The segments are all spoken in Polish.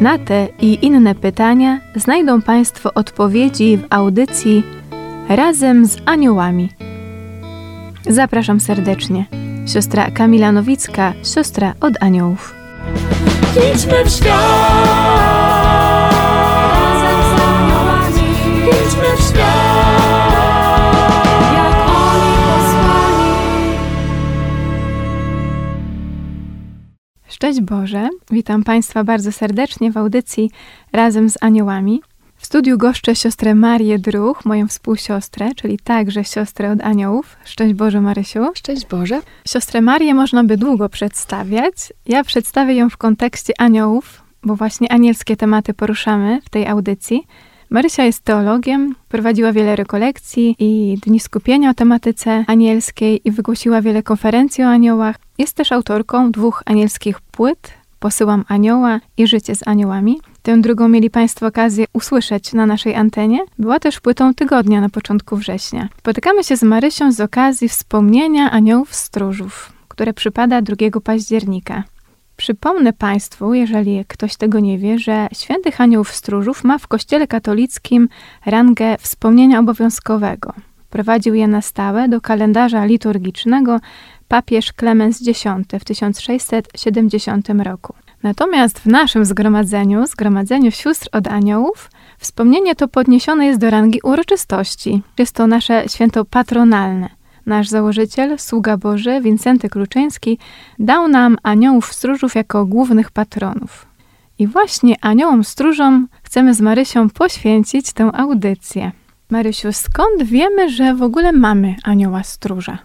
Na te i inne pytania znajdą Państwo odpowiedzi w audycji Razem z Aniołami. Zapraszam serdecznie. Siostra Kamila Nowicka, siostra od aniołów. Idźmy w świat. Szczęść Boże, witam Państwa bardzo serdecznie w audycji Razem z Aniołami. W studiu goszczę siostrę Marię Druch, moją współsiostrę, czyli także siostrę od aniołów. Szczęść Boże, Marysiu. Szczęść Boże. Siostrę Marię można by długo przedstawiać. Ja przedstawię ją w kontekście aniołów, bo właśnie anielskie tematy poruszamy w tej audycji. Marysia jest teologiem, prowadziła wiele rekolekcji i dni skupienia o tematyce anielskiej i wygłosiła wiele konferencji o aniołach. Jest też autorką dwóch anielskich płyt, Posyłam anioła i Życie z aniołami. Tę drugą mieli Państwo okazję usłyszeć na naszej antenie. Była też płytą tygodnia na początku września. Spotykamy się z Marysią z okazji wspomnienia aniołów stróżów, które przypada 2 października. Przypomnę Państwu, jeżeli ktoś tego nie wie, że świętych aniołów stróżów ma w Kościele katolickim rangę wspomnienia obowiązkowego. Prowadził je na stałe do kalendarza liturgicznego papież Klemens X w 1670 roku. Natomiast w naszym zgromadzeniu, zgromadzeniu sióstr od aniołów, wspomnienie to podniesione jest do rangi uroczystości. Jest to nasze święto patronalne. Nasz założyciel, sługa Boży, Wincenty Kluczyński, dał nam aniołów stróżów jako głównych patronów. I właśnie aniołom stróżom chcemy z Marysią poświęcić tę audycję. Marysiu, skąd wiemy, że w ogóle mamy anioła stróża?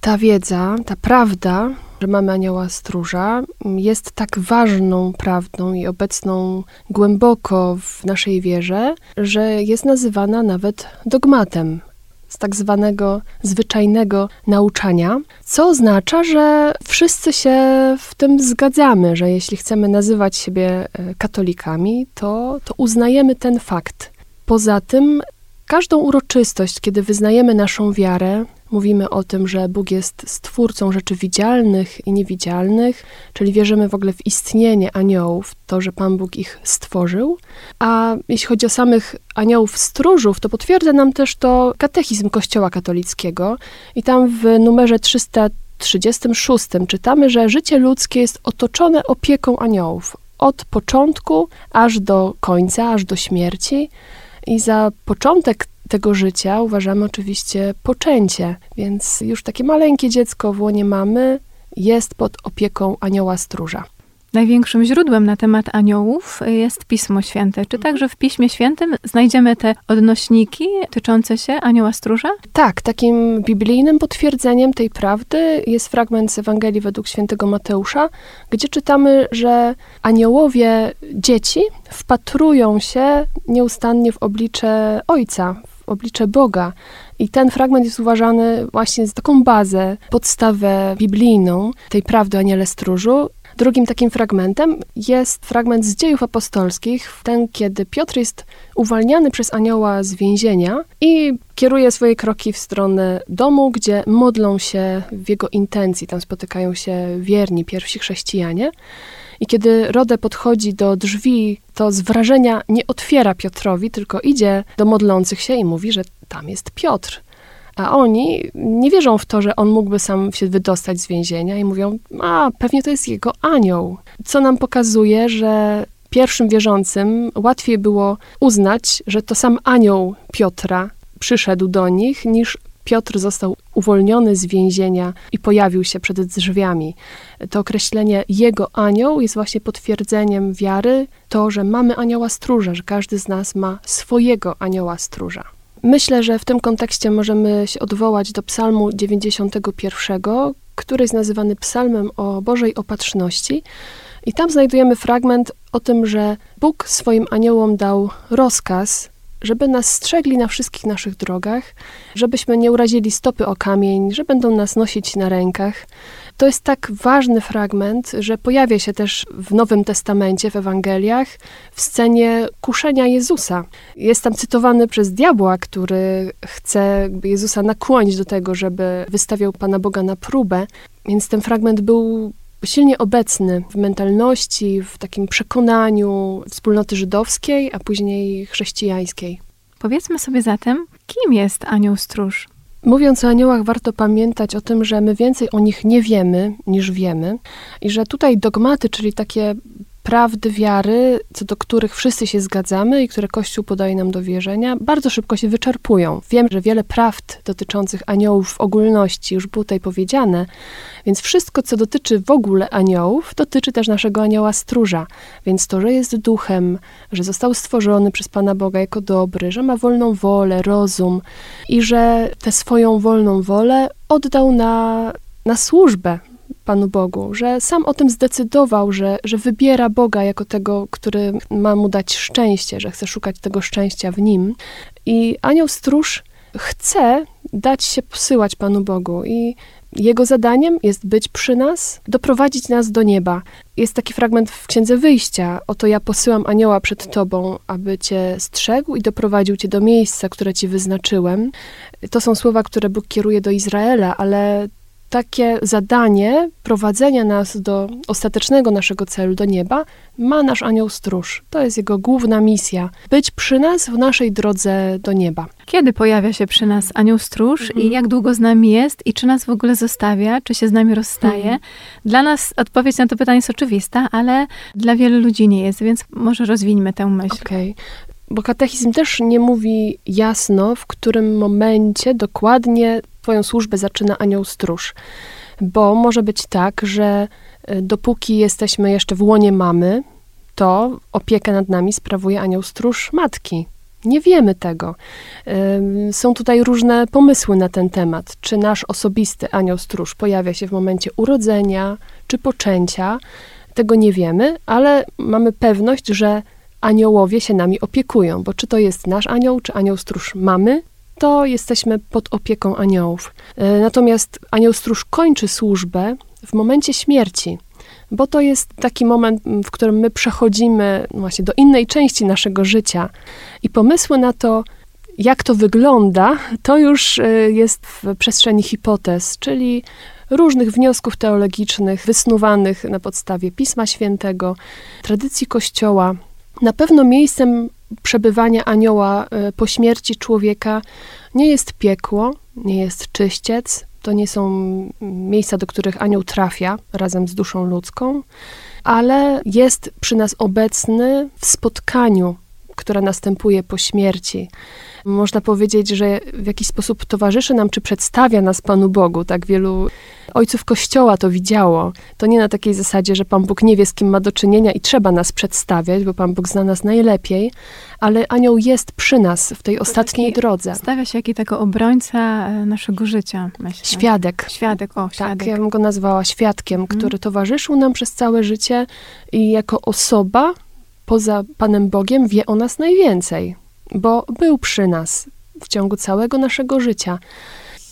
Ta wiedza, ta prawda, że mamy anioła stróża, jest tak ważną prawdą i obecną głęboko w naszej wierze, że jest nazywana nawet dogmatem z tak zwanego zwyczajnego nauczania, co oznacza, że wszyscy się w tym zgadzamy, że jeśli chcemy nazywać siebie e, katolikami, to, to uznajemy ten fakt. Poza tym, każdą uroczystość, kiedy wyznajemy naszą wiarę, mówimy o tym, że Bóg jest stwórcą rzeczy widzialnych i niewidzialnych, czyli wierzymy w ogóle w istnienie aniołów, to, że Pan Bóg ich stworzył. A jeśli chodzi o samych aniołów stróżów, to potwierdza nam też to katechizm Kościoła katolickiego i tam w numerze 336 czytamy, że życie ludzkie jest otoczone opieką aniołów. Od początku aż do końca, aż do śmierci. I za początek tego życia uważamy oczywiście poczęcie, więc już takie maleńkie dziecko w łonie mamy jest pod opieką anioła stróża. Największym źródłem na temat aniołów jest Pismo Święte. Czy także w Piśmie Świętym znajdziemy te odnośniki dotyczące się anioła stróża? Tak, takim biblijnym potwierdzeniem tej prawdy jest fragment z Ewangelii według świętego Mateusza, gdzie czytamy, że aniołowie dzieci wpatrują się nieustannie w oblicze Ojca, oblicze Boga. I ten fragment jest uważany właśnie za taką bazę, podstawę biblijną tej prawdy o aniele stróżu. Drugim takim fragmentem jest fragment z dziejów apostolskich, ten, kiedy Piotr jest uwalniany przez anioła z więzienia i kieruje swoje kroki w stronę domu, gdzie modlą się w jego intencji. Tam spotykają się wierni, pierwsi chrześcijanie. I kiedy Rodę podchodzi do drzwi, to z wrażenia nie otwiera Piotrowi, tylko idzie do modlących się i mówi, że tam jest Piotr. A oni nie wierzą w to, że on mógłby sam się wydostać z więzienia i mówią, a pewnie to jest jego anioł. Co nam pokazuje, że pierwszym wierzącym łatwiej było uznać, że to sam anioł Piotra przyszedł do nich, niż Piotr został uwolniony z więzienia i pojawił się przed drzwiami. To określenie jego anioł jest właśnie potwierdzeniem wiary, to, że mamy anioła stróża, że każdy z nas ma swojego anioła stróża. Myślę, że w tym kontekście możemy się odwołać do Psalmu 91, który jest nazywany Psalmem o Bożej Opatrzności. I tam znajdujemy fragment o tym, że Bóg swoim aniołom dał rozkaz, żeby nas strzegli na wszystkich naszych drogach, żebyśmy nie urazili stopy o kamień, że będą nas nosić na rękach. To jest tak ważny fragment, że pojawia się też w Nowym Testamencie, w Ewangeliach, w scenie kuszenia Jezusa. Jest tam cytowany przez diabła, który chce Jezusa nakłonić do tego, żeby wystawiał Pana Boga na próbę. Więc ten fragment był silnie obecny w mentalności, w takim przekonaniu wspólnoty żydowskiej, a później chrześcijańskiej. Powiedzmy sobie zatem, kim jest anioł stróż? Mówiąc o aniołach, warto pamiętać o tym, że my więcej o nich nie wiemy niż wiemy, i że tutaj dogmaty, czyli takie prawdy wiary, co do których wszyscy się zgadzamy i które Kościół podaje nam do wierzenia, bardzo szybko się wyczerpują. Wiem, że wiele prawd dotyczących aniołów w ogólności już było tutaj powiedziane, więc wszystko, co dotyczy w ogóle aniołów, dotyczy też naszego anioła stróża. Więc to, że jest duchem, że został stworzony przez Pana Boga jako dobry, że ma wolną wolę, rozum i że tę swoją wolną wolę oddał na, na służbę Panu Bogu, że sam o tym zdecydował, że, że wybiera Boga jako tego, który ma mu dać szczęście, że chce szukać tego szczęścia w nim. I anioł stróż chce dać się posyłać Panu Bogu i jego zadaniem jest być przy nas, doprowadzić nas do nieba. Jest taki fragment w Księdze Wyjścia. Oto ja posyłam anioła przed tobą, aby cię strzegł i doprowadził cię do miejsca, które ci wyznaczyłem. To są słowa, które Bóg kieruje do Izraela, ale takie zadanie prowadzenia nas do ostatecznego naszego celu, do nieba, ma nasz anioł stróż. To jest jego główna misja. Być przy nas w naszej drodze do nieba. Kiedy pojawia się przy nas anioł stróż Mhm. i jak długo z nami jest i czy nas w ogóle zostawia, czy się z nami rozstaje? Mhm. Dla nas odpowiedź na to pytanie jest oczywista, ale dla wielu ludzi nie jest, więc może rozwińmy tę myśl. Okej. Bo katechizm też nie mówi jasno, w którym momencie dokładnie Twoją służbę zaczyna anioł stróż. Bo może być tak, że y, dopóki jesteśmy jeszcze w łonie mamy, to opiekę nad nami sprawuje anioł stróż matki. Nie wiemy tego. Są tutaj różne pomysły na ten temat. Czy nasz osobisty anioł stróż pojawia się w momencie urodzenia, czy poczęcia? Tego nie wiemy, ale mamy pewność, że aniołowie się nami opiekują, bo czy to jest nasz anioł, czy anioł stróż mamy, to jesteśmy pod opieką aniołów. E, Natomiast anioł stróż kończy służbę w momencie śmierci, bo to jest taki moment, w którym my przechodzimy właśnie do innej części naszego życia i pomysły na to, jak to wygląda, to już e, jest w przestrzeni hipotez, czyli różnych wniosków teologicznych wysnuwanych na podstawie Pisma Świętego, tradycji Kościoła. Na pewno miejscem przebywania anioła e, po śmierci człowieka nie jest piekło, nie jest czyściec, to nie są miejsca, do których anioł trafia razem z duszą ludzką, ale jest przy nas obecny w spotkaniu, które następuje po śmierci. Można powiedzieć, że w jakiś sposób towarzyszy nam, czy przedstawia nas Panu Bogu. Tak wielu ojców Kościoła to widziało. To nie na takiej zasadzie, że Pan Bóg nie wie, z kim ma do czynienia i trzeba nas przedstawiać, bo Pan Bóg zna nas najlepiej, ale anioł jest przy nas w tej ostatniej taki drodze. Stawia się jako tego obrońca e, naszego życia, myślę. Świadek. Świadek, o, Tak, świadek. ja bym go nazwała świadkiem, który towarzyszył nam przez całe życie i jako osoba poza Panem Bogiem wie o nas najwięcej, bo był przy nas w ciągu całego naszego życia.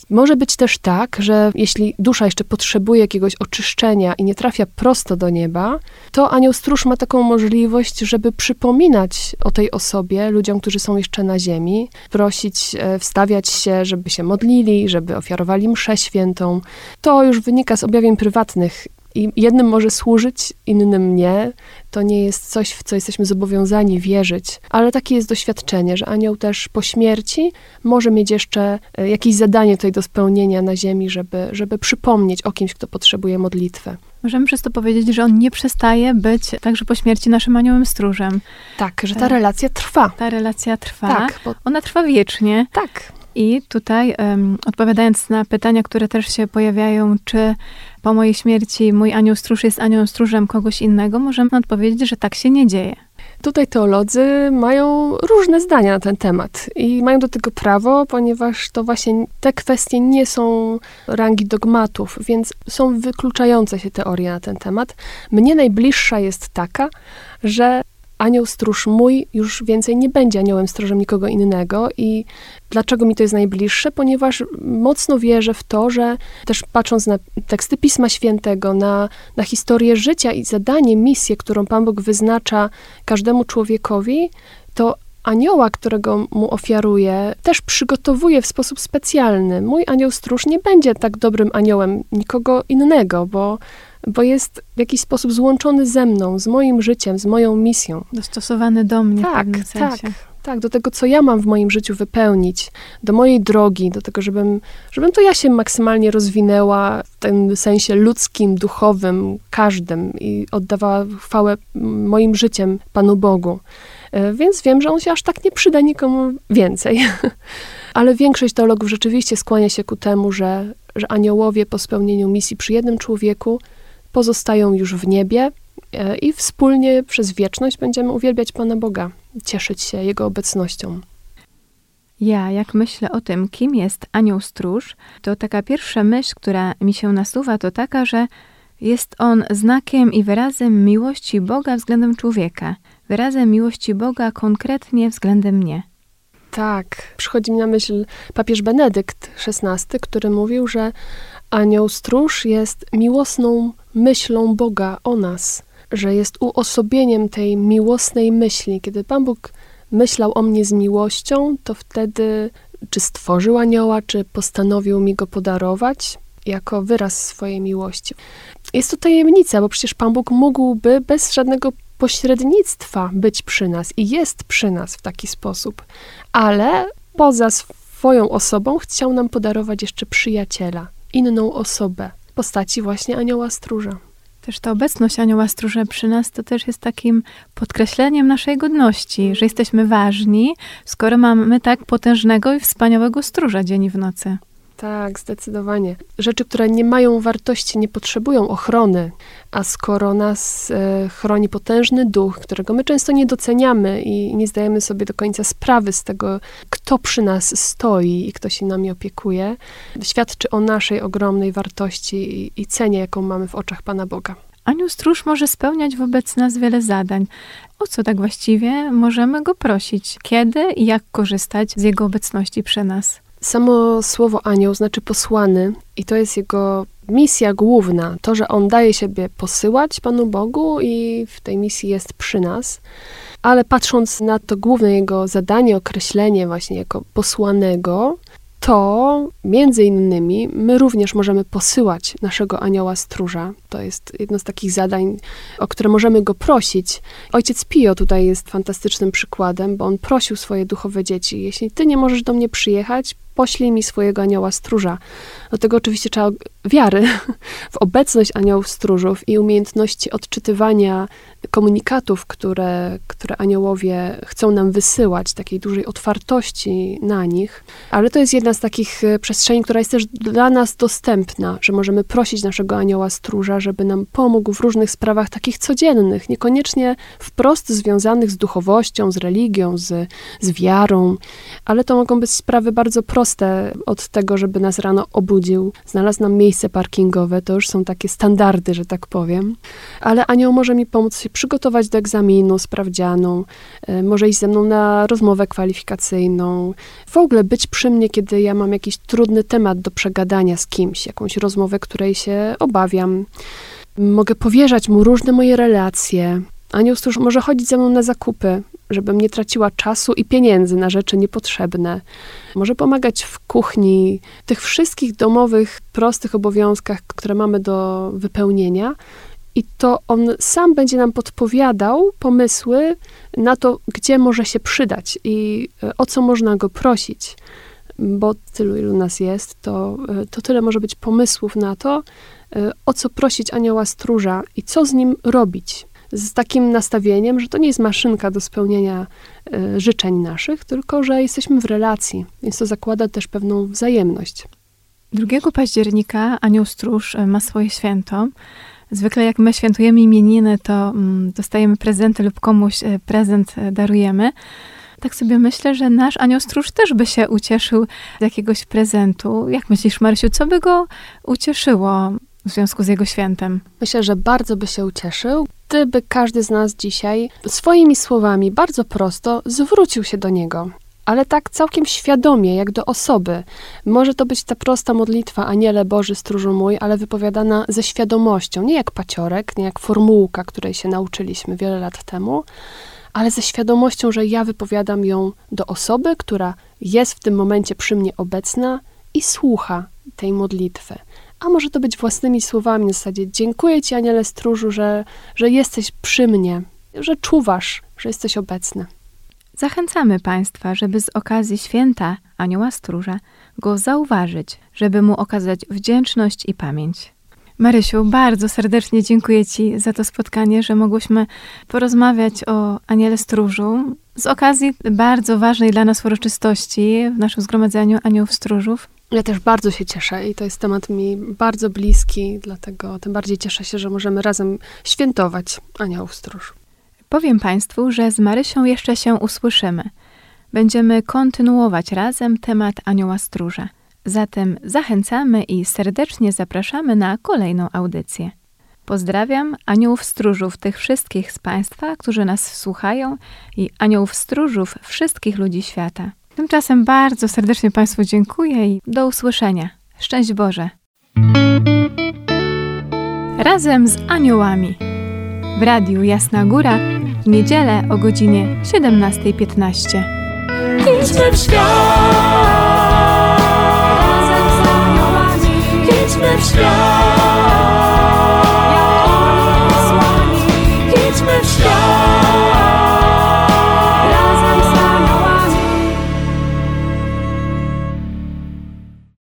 Może być też tak, że jeśli dusza jeszcze potrzebuje jakiegoś oczyszczenia i nie trafia prosto do nieba, to anioł stróż ma taką możliwość, żeby przypominać o tej osobie ludziom, którzy są jeszcze na ziemi, prosić, e, wstawiać się, żeby się modlili, żeby ofiarowali mszę świętą. To już wynika z objawień prywatnych. I jednym może służyć, innym nie. To nie jest coś, w co jesteśmy zobowiązani wierzyć, ale takie jest doświadczenie, że anioł też po śmierci może mieć jeszcze e, jakieś zadanie tutaj do spełnienia na ziemi, żeby, żeby przypomnieć o kimś, kto potrzebuje modlitwy. Możemy przez to powiedzieć, że on nie przestaje być także po śmierci naszym aniołem stróżem. Tak, że ta Tak. relacja trwa. Ta relacja trwa. Tak, bo, Ona trwa wiecznie. tak. I tutaj, em, odpowiadając na pytania, które też się pojawiają, czy po mojej śmierci mój anioł stróż jest aniołem stróżem kogoś innego, możemy odpowiedzieć, że tak się nie dzieje. Tutaj teolodzy mają różne zdania na ten temat i mają do tego prawo, ponieważ to właśnie te kwestie nie są rangi dogmatów, więc są wykluczające się teorie na ten temat. Mnie najbliższa jest taka, że anioł stróż mój już więcej nie będzie aniołem stróżem nikogo innego. I dlaczego mi to jest najbliższe? Ponieważ mocno wierzę w to, że też patrząc na teksty Pisma Świętego, na, na historię życia i zadanie, misję, którą Pan Bóg wyznacza każdemu człowiekowi, to anioła, którego mu ofiaruje, też przygotowuje w sposób specjalny. Mój anioł stróż nie będzie tak dobrym aniołem nikogo innego, bo bo jest w jakiś sposób złączony ze mną, z moim życiem, z moją misją. Dostosowany do mnie tak, w pewnym sensie. Tak, tak, do tego, co ja mam w moim życiu wypełnić, do mojej drogi, do tego, żebym, żebym to ja się maksymalnie rozwinęła w tym sensie ludzkim, duchowym, każdym i oddawała chwałę moim życiem Panu Bogu. E, więc wiem, że on się aż tak nie przyda nikomu więcej. Ale większość teologów rzeczywiście skłania się ku temu, że, że aniołowie po spełnieniu misji przy jednym człowieku pozostają już w niebie e, i wspólnie przez wieczność będziemy uwielbiać Pana Boga, cieszyć się Jego obecnością. Ja, jak myślę o tym, kim jest anioł stróż, to taka pierwsza myśl, która mi się nasuwa, to taka, że jest on znakiem i wyrazem miłości Boga względem człowieka, wyrazem miłości Boga konkretnie względem mnie. Tak, przychodzi mi na myśl papież Benedykt XVI, który mówił, że anioł stróż jest miłosną myślą Boga o nas, że jest uosobieniem tej miłosnej myśli. Kiedy Pan Bóg myślał o mnie z miłością, to wtedy czy stworzył anioła, czy postanowił mi go podarować jako wyraz swojej miłości. Jest to tajemnica, bo przecież Pan Bóg mógłby bez żadnego pośrednictwa być przy nas i jest przy nas w taki sposób, ale poza swoją osobą chciał nam podarować jeszcze przyjaciela, inną osobę postaci właśnie anioła stróża. Też ta obecność anioła stróża przy nas to też jest takim podkreśleniem naszej godności, że jesteśmy ważni, skoro mamy tak potężnego i wspaniałego stróża dzień i w nocy. Tak, zdecydowanie. Rzeczy, które nie mają wartości, nie potrzebują ochrony, a skoro nas e, chroni potężny duch, którego my często nie doceniamy i nie zdajemy sobie do końca sprawy z tego, kto przy nas stoi i kto się nami opiekuje, świadczy o naszej ogromnej wartości i, i cenie, jaką mamy w oczach Pana Boga. Anioł stróż może spełniać wobec nas wiele zadań. O co tak właściwie możemy go prosić? Kiedy i jak korzystać z jego obecności przy nas? Samo słowo anioł znaczy posłany i to jest jego misja główna. To, że on daje siebie posyłać Panu Bogu i w tej misji jest przy nas. Ale patrząc na to główne jego zadanie, określenie właśnie jako posłanego, to między innymi my również możemy posyłać naszego anioła stróża. To jest jedno z takich zadań, o które możemy go prosić. Ojciec Pio tutaj jest fantastycznym przykładem, bo on prosił swoje duchowe dzieci: Jeśli ty nie możesz do mnie przyjechać, poślij mi swojego anioła stróża. Do tego oczywiście trzeba wiary w obecność aniołów stróżów i umiejętności odczytywania komunikatów, które, które aniołowie chcą nam wysyłać, takiej dużej otwartości na nich. Ale to jest jedna z takich e, przestrzeni, która jest też dla nas dostępna, że możemy prosić naszego anioła stróża, żeby nam pomógł w różnych sprawach takich codziennych, niekoniecznie wprost związanych z duchowością, z religią, z, z wiarą, ale to mogą być sprawy bardzo proste od tego, żeby nas rano obudził, znalazł nam miejsce parkingowe, to już są takie standardy, że tak powiem. Ale anioł może mi pomóc się przygotować do egzaminu, sprawdzianu, e, może iść ze mną na rozmowę kwalifikacyjną, w ogóle być przy mnie, kiedy ja mam jakiś trudny temat do przegadania z kimś, jakąś rozmowę, której się obawiam. Mogę powierzać mu różne moje relacje. Anioł stróż może chodzić ze mną na zakupy, żebym nie traciła czasu i pieniędzy na rzeczy niepotrzebne. Może pomagać w kuchni, tych wszystkich domowych, prostych obowiązkach, które mamy do wypełnienia. I to on sam będzie nam podpowiadał pomysły na to, gdzie może się przydać i e, o co można go prosić. Bo tylu, ilu nas jest, to, e, to tyle może być pomysłów na to, e, o co prosić anioła stróża i co z nim robić z takim nastawieniem, że to nie jest maszynka do spełnienia y, życzeń naszych, tylko że jesteśmy w relacji, więc to zakłada też pewną wzajemność. 2 października Anioł Stróż e, ma swoje święto. Zwykle jak my świętujemy imieniny, to mm, dostajemy prezenty lub komuś e, prezent darujemy. Tak sobie myślę, że nasz anioł stróż też by się ucieszył z jakiegoś prezentu. Jak myślisz, Marysiu, co by go ucieszyło w związku z jego świętem? Myślę, że bardzo by się ucieszył, gdyby każdy z nas dzisiaj swoimi słowami bardzo prosto zwrócił się do niego. Ale tak całkiem świadomie, jak do osoby. Może to być ta prosta modlitwa, Aniele Boży, stróżu mój, ale wypowiadana ze świadomością, nie jak paciorek, nie jak formułka, której się nauczyliśmy wiele lat temu, ale ze świadomością, że ja wypowiadam ją do osoby, która jest w tym momencie przy mnie obecna i słucha tej modlitwy. A może to być własnymi słowami na zasadzie dziękuję Ci, Aniele Stróżu, że, że jesteś przy mnie, że czuwasz, że jesteś obecny. Zachęcamy Państwa, żeby z okazji święta Anioła Stróża go zauważyć, żeby mu okazać wdzięczność i pamięć. Marysiu, bardzo serdecznie dziękuję Ci za to spotkanie, że mogłyśmy porozmawiać o Aniele Stróżu z okazji bardzo ważnej dla nas uroczystości w naszym zgromadzeniu Aniołów Stróżów. Ja też bardzo się cieszę i to jest temat mi bardzo bliski, dlatego tym bardziej cieszę się, że możemy razem świętować Aniołów Stróż. Powiem Państwu, że z Marysią jeszcze się usłyszymy. Będziemy kontynuować razem temat Anioła Stróża. Zatem zachęcamy i serdecznie zapraszamy na kolejną audycję. Pozdrawiam aniołów stróżów tych wszystkich z Państwa, którzy nas słuchają i aniołów stróżów wszystkich ludzi świata. Tymczasem bardzo serdecznie Państwu dziękuję i do usłyszenia. Szczęść Boże! Razem z aniołami w Radiu Jasna Góra w niedzielę o godzinie 17.15. Idźmy w świat, Razem z aniołami idźmy w świat.